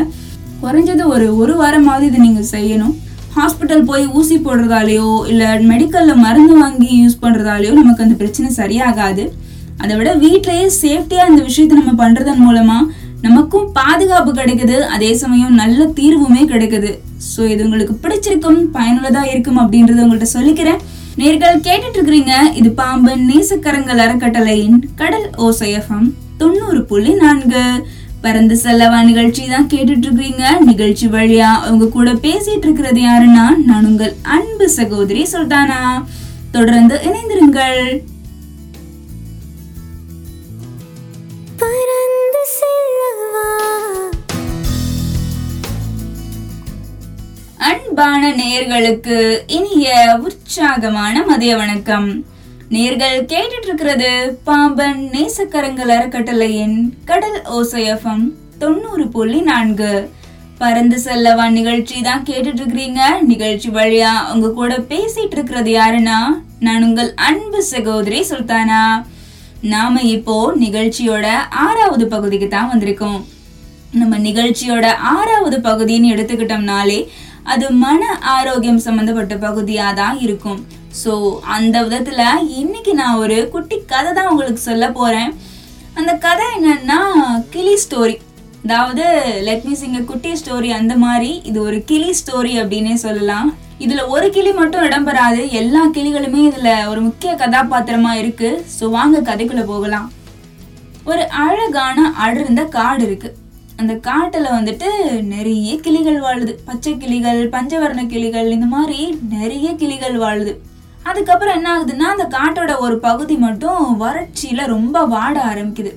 குறைஞ்சது ஒரு ஒரு வாரமாவது இதை நீங்க செய்யணும். ஹாஸ்பிட்டல் போய் ஊசி போடுறதாலேயோ இல்லை மெடிக்கலில் மருந்து வாங்கி யூஸ் பண்ணுறதாலேயோ நமக்கு அந்த பிரச்சனை சரியாகாது. அதை விட வீட்டிலேயே சேஃப்டியாக இந்த விஷயத்தை நம்ம பண்ணுறதன் மூலமாக நமக்கும் பாதுகாப்பு கிடைக்குது. அதே சமயம் நல்ல தீர்வுமே கிடைக்குது. ஸோ இது உங்களுக்கு பிடிச்சிருக்கும் பயனுள்ளதாக இருக்கும் அப்படின்றத உங்கள்கிட்ட சொல்லிக்கிறேன். நேர்கள் கேட்டுட்டு இருக்கிறீங்க இது பாம்பன் நேசக்கரங்கள் அறக்கட்டளையின் கடல் ஓசையஃபம் தொண்ணூறு புள்ளி நான்கு. பறந்து செல்லவா நிகழ்ச்சி தான் கேட்டுட்டு இருக்கீங்க நிகழ்ச்சி வழியா அவங்க கூட பேசிட்டு இருக்கிறது யாருன்னா நான் உங்கள் அன்பு சகோதரி சுல்தானா. தொடர்ந்து இணைந்திருங்கள். அன்பான நேர்களுக்கு இனிய உற்சாகமான மதிய வணக்கம். நேர்கள் கேட்டுட்டு இருக்கிறது பாம்பன் நேசக்கரங்கள் அறக்கட்டளையின் கடல் ஓசையஃபம் தொண்ணூறு புள்ளி நான்கு. பறந்து செல்லவா நிகழ்ச்சி தான் கேட்டுட்டு இருக்கிறீங்க நிகழ்ச்சி வழியா உங்க கூட பேசிட்டு இருக்கிறது யாருன்னா நான் உங்கள் அன்பு சகோதரி சுல்தானா. நாம இப்போ நிகழ்ச்சியோட ஆறாவது பகுதிக்கு தான் வந்திருக்கோம். நம்ம நிகழ்ச்சியோட ஆறாவது பகுதின்னு எடுத்துக்கிட்டோம்னாலே அது மன ஆரோக்கியம் சம்மந்தப்பட்ட பகுதியாக தான் இருக்கும். ஸோ அந்த விதத்தில் இன்னைக்கு நான் ஒரு குட்டி கதை தான் உங்களுக்கு சொல்ல போகிறேன் அந்த கதை என்னன்னா கிளி ஸ்டோரி அதாவது லெட் மீ சிங்க குட்டி ஸ்டோரி அந்த மாதிரி இது ஒரு கிளி ஸ்டோரி அப்படின்னே சொல்லலாம். இதில் ஒரு கிளி மட்டும் இடம்பெறாது. எல்லா கிளிகளுமே இதில் ஒரு முக்கிய கதாபாத்திரமா இருக்கு. ஸோ வாங்க கதைக்குள்ளே போகலாம். ஒரு அழகான அடர்ந்த காடு இருக்குது அந்த காட்டில் வந்துட்டு நிறைய கிளிகள் வாழுது. பச்சை கிளிகள் பஞ்சவர்ண கிளிகள் இந்த மாதிரி நிறைய கிளிகள் வாழுது. அதுக்கப்புறம் என்ன ஆகுதுன்னா அந்த காட்டோட ஒரு பகுதி மட்டும் வறட்சியில் ரொம்ப வாட ஆரம்பிக்குது.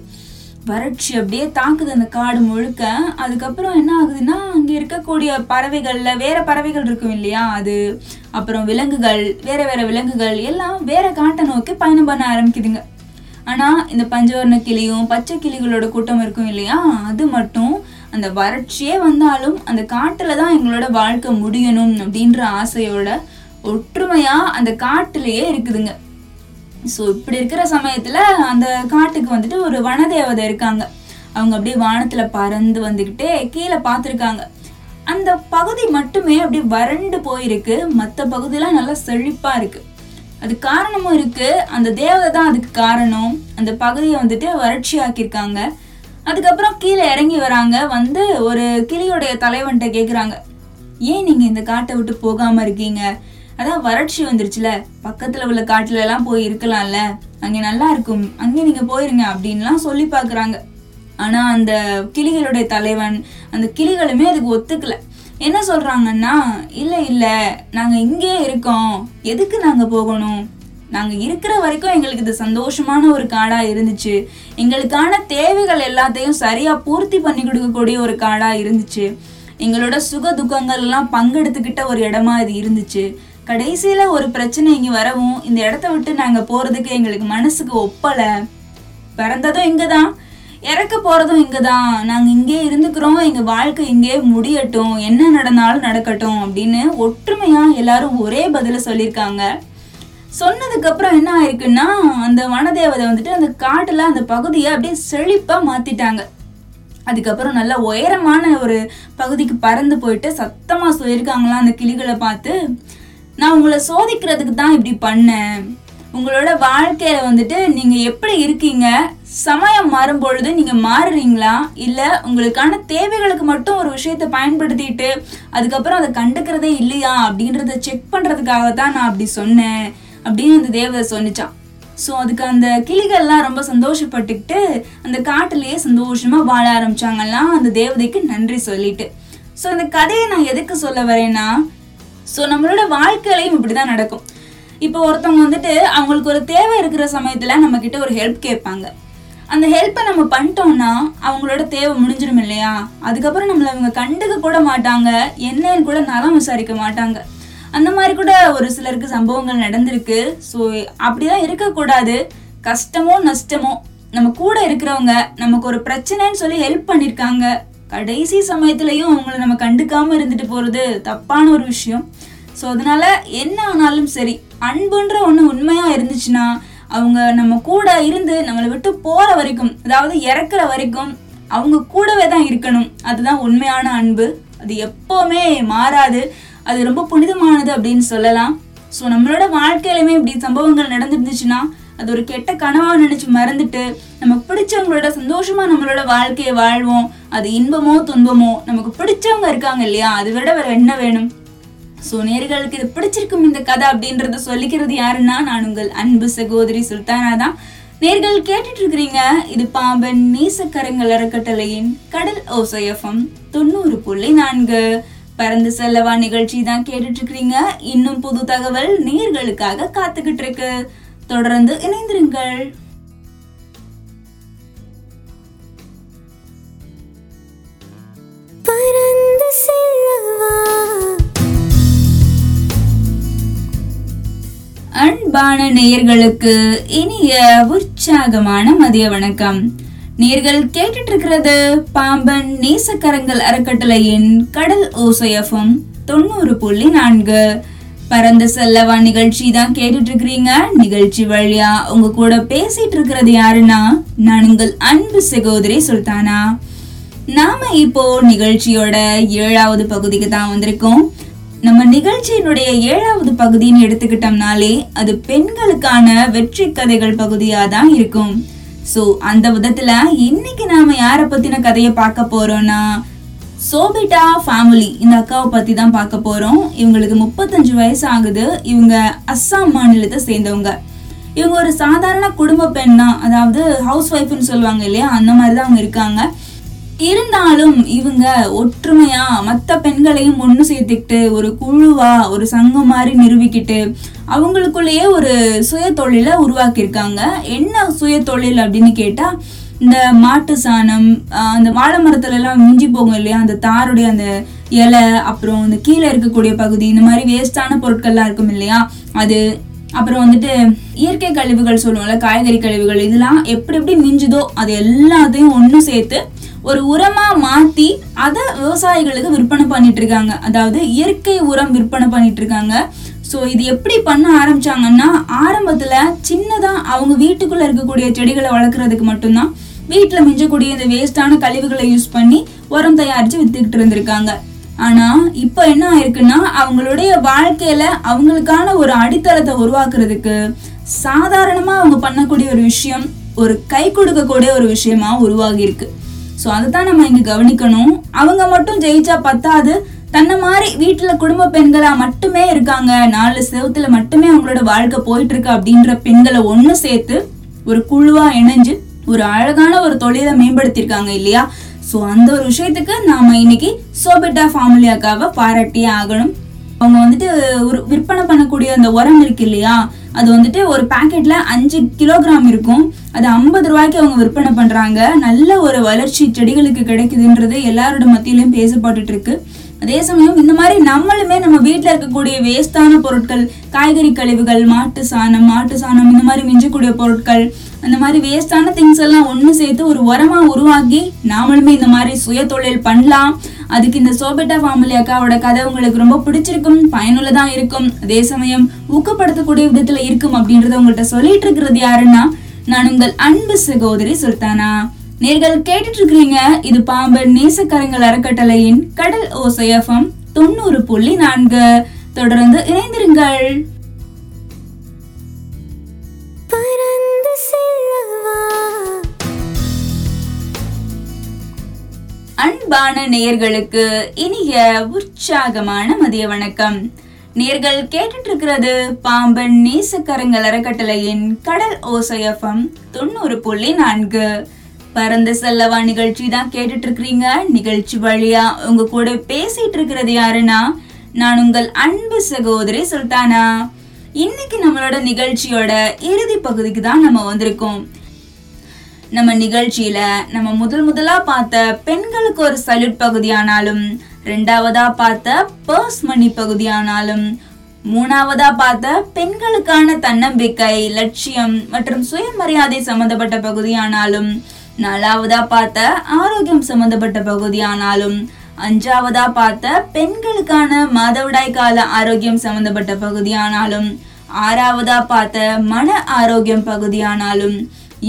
வறட்சி அப்படியே தாக்குது அந்த காடு முழுக்க. அதுக்கப்புறம் என்ன ஆகுதுன்னா அங்கே இருக்கக்கூடிய பறவைகளில் வேற பறவைகள் இருக்கும் இல்லையா அது. அப்புறம் விலங்குகள் வேற வேற விலங்குகள் எல்லாம் வேற காட்டை நோக்கி பயணம் பண்ண ஆரம்பிக்குதுங்க. ஆனா இந்த பஞ்சவர்ண கிளியும் பச்சை கிளிகளோட கூட்டம் இருக்கும் இல்லையா? அது மட்டும் அந்த வறட்சியே வந்தாலும் அந்த காட்டுல தான் எங்களோட வாழ்க்கை முடியணும் அப்படின்ற ஆசையோட ஒற்றுமையா அந்த காட்டுலயே இருக்குதுங்க. ஸோ இப்படி இருக்கிற சமயத்துல அந்த காட்டுக்கு வந்துட்டு ஒரு வனதேவதை இருக்காங்க. அவங்க அப்படியே வானத்துல பறந்து வந்துக்கிட்டே கீழே பார்த்துருக்காங்க. அந்த பகுதி மட்டுமே அப்படியே வறண்டு போயிருக்கு. மற்ற பகுதியெல்லாம் நல்லா செழிப்பா இருக்கு. அது காரணமும் இருக்கு. அந்த தேவதை தான் அதுக்கு காரணம். அந்த பகுதியை வந்துட்டு வறட்சி ஆக்கியிருக்காங்க அதுக்கப்புறம் கீழே இறங்கி வராங்க. வந்து ஒரு கிளியுடைய தலைவன்கிட்ட கேட்குறாங்க ஏன் நீங்கள் இந்த காட்டை விட்டு போகாமல் இருக்கீங்க? அதான் வறட்சி வந்துருச்சுல. பக்கத்தில் உள்ள காட்டுல எல்லாம் போய் இருக்கலாம்ல. அங்கே நல்லா இருக்கும். அங்கே நீங்கள் போயிருங்க அப்படின்லாம் சொல்லி பார்க்குறாங்க. ஆனால் அந்த கிளிகளுடைய தலைவன் அந்த கிளிகளுமே அதுக்கு ஒத்துக்கலை. என்ன சொல்கிறாங்கன்னா இல்லை இல்லை நாங்கள் இங்கே இருக்கோம். எதுக்கு நாங்கள் போகணும்? நாங்கள் இருக்கிற வரைக்கும் எங்களுக்கு இது சந்தோஷமான ஒரு காடாக இருந்துச்சு. எங்களுக்கான தேவைகள் எல்லாத்தையும் சரியாக பூர்த்தி பண்ணி கொடுக்கக்கூடிய ஒரு காடாக இருந்துச்சு. எங்களோட சுக துக்கங்கள் எல்லாம் பங்கெடுத்துக்கிட்ட ஒரு இடமா இது இருந்துச்சு. கடைசியில் ஒரு பிரச்சனை இங்கே வரவும் இந்த இடத்த விட்டு நாங்கள் போகிறதுக்கு எங்களுக்கு மனசுக்கு ஒப்பலை. பிறந்ததும் இங்கதான். இறக்க போகிறதும் இங்கே தான் நாங்கள் இங்கே இருந்துக்கிறோம். எங்கள் வாழ்க்கை இங்கே முடியட்டும். என்ன நடந்தாலும் நடக்கட்டும் அப்படின்னு ஒற்றுமையாக எல்லாரும் ஒரே பதிலை சொல்லியிருக்காங்க. சொன்னதுக்கப்புறம் என்ன ஆயிருக்குன்னா அந்த வனதேவதை வந்துட்டு அந்த காட்டில் அந்த பகுதியை அப்படியே செழிப்பாக மாற்றிட்டாங்க அதுக்கப்புறம் நல்ல உயரமான ஒரு பகுதிக்கு பறந்து போயிட்டு சத்தமாக சொல்லியிருக்காங்களாம் அந்த கிளிகளை பார்த்து. நான் உங்களை சோதிக்கிறதுக்கு தான் இப்படி பண்ணேன். உங்களோட வாழ்க்கையில வந்துட்டு நீங்க எப்படி இருக்கீங்க? சமயம் மாறும் பொழுது நீங்க மாறுறீங்களா? இல்ல உங்களுக்கான தேவைகளுக்கு மட்டும் ஒரு விஷயத்தை பயன்படுத்திட்டு அதுக்கப்புறம் அதை கண்டுக்கிறதே இல்லையா? அப்படின்றத செக் பண்றதுக்காக தான் நான் அப்படி சொன்னேன் அப்படின்னு அந்த தேவதை சொன்னிச்சான். ஸோ அதுக்கு அந்த கிளிகள்லாம் ரொம்ப சந்தோஷப்பட்டுக்கிட்டு அந்த காட்டிலேயே சந்தோஷமா வாழ ஆரம்பிச்சாங்கலாம் அந்த தேவதைக்கு நன்றி சொல்லிட்டு. ஸோ அந்த கதையை நான் எதுக்கு சொல்ல வரேன்னா ஸோ நம்மளோட வாழ்க்கையிலையும் இப்படிதான் நடக்கும். இப்போ ஒருத்தவங்க வந்துட்டு அவங்களுக்கு ஒரு தேவை இருக்கிற சமயத்தில் நம்ம கிட்ட ஒரு ஹெல்ப் கேட்பாங்க. அந்த ஹெல்ப்பை நம்ம பண்ணிட்டோம்னா அவங்களோட தேவை முடிஞ்சிடும் இல்லையா? அதுக்கப்புறம் நம்மளை அவங்க கண்டுக்க கூட மாட்டாங்க என்னன்னு கூட நலம் விசாரிக்க மாட்டாங்க. அந்த மாதிரி கூட ஒரு சிலருக்கு சம்பவங்கள் நடந்திருக்கு. ஸோ அப்படிதான் இருக்கக்கூடாது. கஷ்டமோ நஷ்டமோ நம்ம கூட இருக்கிறவங்க நமக்கு ஒரு பிரச்சனைன்னு சொல்லி ஹெல்ப் பண்ணியிருக்காங்க கடைசி சமயத்துலையும் அவங்கள நம்ம கண்டுக்காமல் இருந்துட்டு போகிறது தப்பான ஒரு விஷயம். ஸோ அதனால என்ன ஆனாலும் சரி அன்புன்ற ஒன்று உண்மையாக இருந்துச்சுன்னா அவங்க நம்ம கூட இருந்து நம்மளை விட்டு போகிற வரைக்கும் அதாவது இறக்குற வரைக்கும் அவங்க கூடவே தான் இருக்கணும். அதுதான் உண்மையான அன்பு. அது எப்போவுமே மாறாது. அது ரொம்ப புனிதமானது அப்படின்னு சொல்லலாம். ஸோ நம்மளோட வாழ்க்கையிலுமே இப்படி சம்பவங்கள் நடந்துருந்துச்சுன்னா அது ஒரு கெட்ட கனவாக நினச்சி மறந்துட்டு நமக்கு பிடிச்சவங்களோட சந்தோஷமாக நம்மளோட வாழ்க்கையை வாழ்வோம். அது இன்பமோ துன்பமோ நமக்கு பிடிச்சவங்க இருக்காங்க இல்லையா? அதை விட வேறு என்ன வேணும்? ஸோ நேர்களுக்கு இது பிடிச்சிருக்கும் இந்த கதை அப்படின்றத சொல்லிக்கிறது யாருன்னா நான் உங்கள் அன்பு சகோதரி சுல்தானா தான். நேர்கள் கேட்டுட்டு இருக்கிறீங்க இது பாம்பன் நேசக்கரங்கள் அறக்கட்டளையின் கடல் ஓசையஃபம் தொண்ணூறு புள்ளி நான்கு. பறந்து செல்லவா நிகழ்ச்சி தான் கேட்டுட்டு இருக்கிறீங்க இன்னும் புது தகவல் நேர்களுக்காக காத்துக்கிட்டு இருக்கு தொடர்ந்து இணைந்திருங்கள். அன்பான நேயர்களுக்கு இனிய உற்சாகமான மதிய வணக்கம். நேர்கள் கேட்டுட்டு இருக்கிறது பாம்பன் நேசக்கரங்கள் அறக்கட்டளையின் கடல் ஓசையஃபம் தொண்ணூறு புள்ளி நான்கு. பரந்த செல்லவா நிகழ்ச்சி தான் கேட்டுட்டு இருக்கிறீங்க நிகழ்ச்சி வழியா உங்க கூட பேசிட்டு இருக்கிறது யாருன்னா நான் உங்கள் அன்பு சகோதரி சுல்தானா. நாம இப்போ நிகழ்ச்சியோட ஏழாவது பகுதிக்கு தான் வந்திருக்கோம். நம்ம நிகழ்ச்சியினுடைய ஏழாவது பகுதின்னு எடுத்துக்கிட்டோம்னாலே அது பெண்களுக்கான வெற்றி கதைகள் பகுதியா தான் இருக்கும். சோ அந்த விதத்துல இன்னைக்கு நாம யார பத்தின கதையை பார்க்க போறோம்னா சோபிட்டா ஃபேமிலி இந்த அக்காவை பத்தி தான் பார்க்க போறோம். இவங்களுக்கு முப்பத்தஞ்சு வயசு ஆகுது. இவங்க அஸ்ஸாம் மாநிலத்தை சேர்ந்தவங்க. இவங்க ஒரு சாதாரண குடும்ப பெண் தான் அதாவது ஹவுஸ் ஒய்ஃப்னு சொல்லுவாங்க இல்லையா? அந்த மாதிரி தான் அவங்க இருக்காங்க. இருந்தாலும் இவங்க ஒற்றுமையா மற்ற பெண்களையும் ஒன்று சேர்த்துக்கிட்டு ஒரு குழுவா ஒரு சங்கம் மாதிரி நிரூபிக்கிட்டு அவங்களுக்குள்ளேயே ஒரு சுய தொழிலை உருவாக்கியிருக்காங்க. என்ன சுய தொழில் அப்படின்னு கேட்டா இந்த மாட்டு சாணம் அந்த வாழை மரத்துல எல்லாம் மிஞ்சி போகும் இல்லையா? அந்த தாருடைய அந்த இலை அப்புறம் இந்த கீழே இருக்கக்கூடிய பகுதி இந்த மாதிரி வேஸ்டான பொருட்கள்லாம் இருக்கும் இல்லையா? அது அப்புறம் வந்துட்டு இயற்கை கழிவுகள் சொல்லுவோம்ல காய்கறி கழிவுகள் இதெல்லாம் எப்படி எப்படி மிஞ்சுதோ அது எல்லாத்தையும் ஒன்று சேர்த்து ஒரு உரமா மாத்தி அதை விவசாயிகளுக்கு விற்பனை பண்ணிட்டு இருக்காங்க. அதாவது இயற்கை உரம் விற்பனை பண்ணிட்டு இருக்காங்க. ஸோ இது எப்படி பண்ண ஆரம்பிச்சாங்கன்னா ஆரம்பத்துல சின்னதா அவங்க வீட்டுக்குள்ள இருக்கக்கூடிய செடிகளை வளர்க்குறதுக்கு மட்டும்தான் வீட்டில் மிஞ்சக்கூடிய இந்த வேஸ்டான கழிவுகளை யூஸ் பண்ணி உரம் தயாரித்து வித்துக்கிட்டு இருந்திருக்காங்க. ஆனா இப்போ என்ன ஆயிருக்குன்னா அவங்களுடைய வாழ்க்கையில அவங்களுக்கான ஒரு அடித்தளத்தை உருவாக்குறதுக்கு சாதாரணமா அவங்க பண்ணக்கூடிய ஒரு விஷயம் ஒரு கை கொடுக்கக்கூடிய ஒரு விஷயமா உருவாகி இருக்கு ஸோ அதை தான் நம்ம இங்க கவனிக்கணும். அவங்க மட்டும் ஜெயிச்சா பத்தாது. தன்னை மாதிரி வீட்டுல குடும்ப பெண்களா மட்டுமே இருக்காங்க. நாலு செவத்துல மட்டுமே அவங்களோட வாழ்க்கை போயிட்டு இருக்கு அப்படின்ற பெண்களை ஒண்ணு சேர்த்து ஒரு குழுவா இணைஞ்சு ஒரு அழகான ஒரு தொழிலை மேம்படுத்தியிருக்காங்க இல்லையா? ஸோ அந்த ஒரு விஷயத்துக்கு நாம இன்னைக்கு சோபிட்டா ஃபேமிலி பாராட்டியே ஆகணும். அவங்க வந்துட்டு ஒரு விற்பனை பண்ணக்கூடிய அந்த உரம் இருக்கு இல்லையா? அது வந்துட்டு ஒரு பாக்கெட்ல அஞ்சு கிலோகிராம் இருக்கும். அது ஐம்பது ரூபாய்க்கு அவங்க விற்பனை பண்றாங்க. நல்ல ஒரு வளர்ச்சி செடிகளுக்கு கிடைக்குதுன்றது எல்லாரோட மத்தியிலையும் பேசப்பட்டுட்டு இருக்கு. அதே சமயம் இந்த மாதிரி நம்மளுமே நம்ம வீட்டில் இருக்கக்கூடிய வேஸ்டான பொருட்கள் காய்கறி கழிவுகள் மாட்டு சாணம் மாட்டு சாணம் இந்த மாதிரி மிஞ்சக்கூடிய பொருட்கள் அந்த மாதிரி வேஸ்டான திங்ஸ் எல்லாம் ஒன்று சேர்த்து ஒரு உரமாக உருவாக்கி நாமளுமே இந்த மாதிரி சுய தொழில் பண்ணலாம். அதுக்கு இந்த சோபெட்டா ஃபேமிலி அக்காவோட கதை உங்களுக்கு ரொம்ப பிடிச்சிருக்கும் பயனுள்ளதாக இருக்கும். அதே சமயம் ஊக்கப்படுத்தக்கூடிய விதத்தில் இருக்கும் அப்படின்றத உங்கள்கிட்ட சொல்லிட்டு இருக்கிறது யாருன்னா நான் உங்கள் அன்பு சகோதரி சுல்தானா. நேர்கள் கேட்டுட்டு இருக்கிறீங்க இது பாம்பன் நேசக்கரங்கள் அறக்கட்டளையின் கடல் ஓசையஃபம் தொண்ணூறு புள்ளி நான்கு. தொடர்ந்து இணைந்திருங்கள். அன்பான நேயர்களுக்கு இனிய உற்சாகமான மதிய வணக்கம். நேர்கள் கேட்டுட்டு இருக்கிறது பாம்பன் நேசக்கரங்கள் அறக்கட்டளையின் கடல் ஓசையஃபம் தொண்ணூறு புள்ளி நான்கு. பறந்து செல்லவா நிகழ்ச்சி தான் கேட்டுட்டு இருக்கிறீங்க நிகழ்ச்சி வழியா உங்க கூட பேசிட்டு இருக்கிறது யாருன்னா நான் உங்கள் அன்பு சகோதரி சுல்தானா. இன்னைக்கு நம்மளோட நிகழ்ச்சியோட இறுதி பகுதிக்கு தான் நம்ம வந்திருக்கோம். நம்ம நிகழ்ச்சியில நம்ம முதல் முதலா பார்த்த பெண்களுக்கு ஒரு சல்யூட் பகுதியானாலும் ரெண்டாவதா பார்த்த பர்ஸ் மணி பகுதியானாலும் மூணாவதா பார்த்த பெண்களுக்கான தன்னம்பிக்கை லட்சியம் மற்றும் சுயமரியாதை சம்பந்தப்பட்ட பகுதியானாலும் நாலாவதா பார்த்த ஆரோக்கியம் சம்பந்தப்பட்ட பகுதியானாலும் அஞ்சாவதா பார்த்த பெண்களுக்கான மாதவிடாய் கால ஆரோக்கியம் சம்பந்தப்பட்ட பகுதியானாலும் ஆறாவதா பார்த்த மன ஆரோக்கியம் பகுதியானாலும்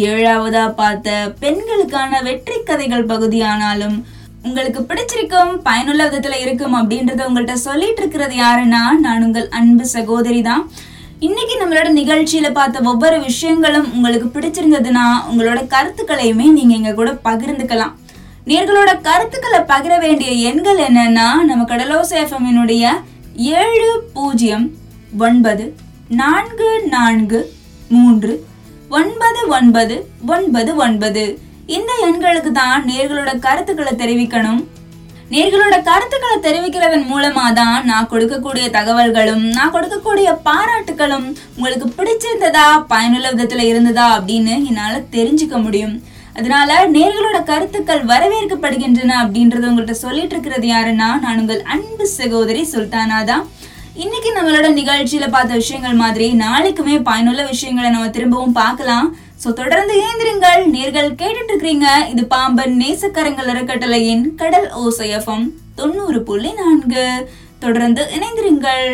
ஏழாவதா பார்த்த பெண்களுக்கான வெற்றி கதைகள் பகுதியானாலும் உங்களுக்கு பிடிச்சிருக்கும் பயனுள்ள விதத்துல இருக்கும் அப்படின்றத உங்கள்கிட்ட சொல்லிட்டு இருக்கிறது யாருன்னா நான் உங்கள் அன்பு சகோதரி தான். இன்னைக்கு நம்மளோட நிகழ்ச்சியில பார்த்த ஒவ்வொரு விஷயங்களும் உங்களுக்கு பிடிச்சிருந்ததுன்னா உங்களோட கருத்துக்களையுமே நீங்க எங்க கூட பகிர்ந்துக்கலாம். நேர்களோட கருத்துக்களை பகிர வேண்டிய எண்கள் என்னன்னா நம்ம கடலோசை ஏழு பூஜ்ஜியம் ஒன்பது நான்கு நான்கு மூன்று ஒன்பது ஒன்பது ஒன்பது ஒன்பது. இந்த எண்களுக்கு தான் நேர்களோட கருத்துக்களை தெரிவிக்கணும். நேர்களோட கருத்துக்களை தெரிவிக்கிறதன் மூலமா தான் நான் கொடுக்கக்கூடிய தகவல்களும் நான் கொடுக்கக்கூடிய பாராட்டுகளும் உங்களுக்கு பிடிச்சிருந்ததா பயனுள்ள விதத்துல இருந்ததா அப்படின்னு என்னால தெரிஞ்சுக்க முடியும். அதனால நேர்களோட கருத்துக்கள் வரவேற்கப்படுகின்றன அப்படின்றத உங்கள்கிட்ட சொல்லிட்டு இருக்கிறது யாருன்னா நான் உங்கள் அன்பு சகோதரி சுல்தானா தான் இன்னைக்கு நம்மளோட நிகழ்ச்சியில பார்த்த விஷயங்கள் மாதிரி நாளைக்குமே பயனுள்ள விஷயங்களை நம்ம திரும்பவும் பார்க்கலாம். சோ தொடர்ந்து இயந்திரங்கள் நேர்கள் கேட்டுட்டு இருக்கிறீங்க இது பாம்பன் நேசக்கரங்கள் அறக்கட்டளையின் கடல் ஓசையஃபம் தொண்ணூறு புள்ளி நான்கு. தொடர்ந்து இணைந்திருங்கள்.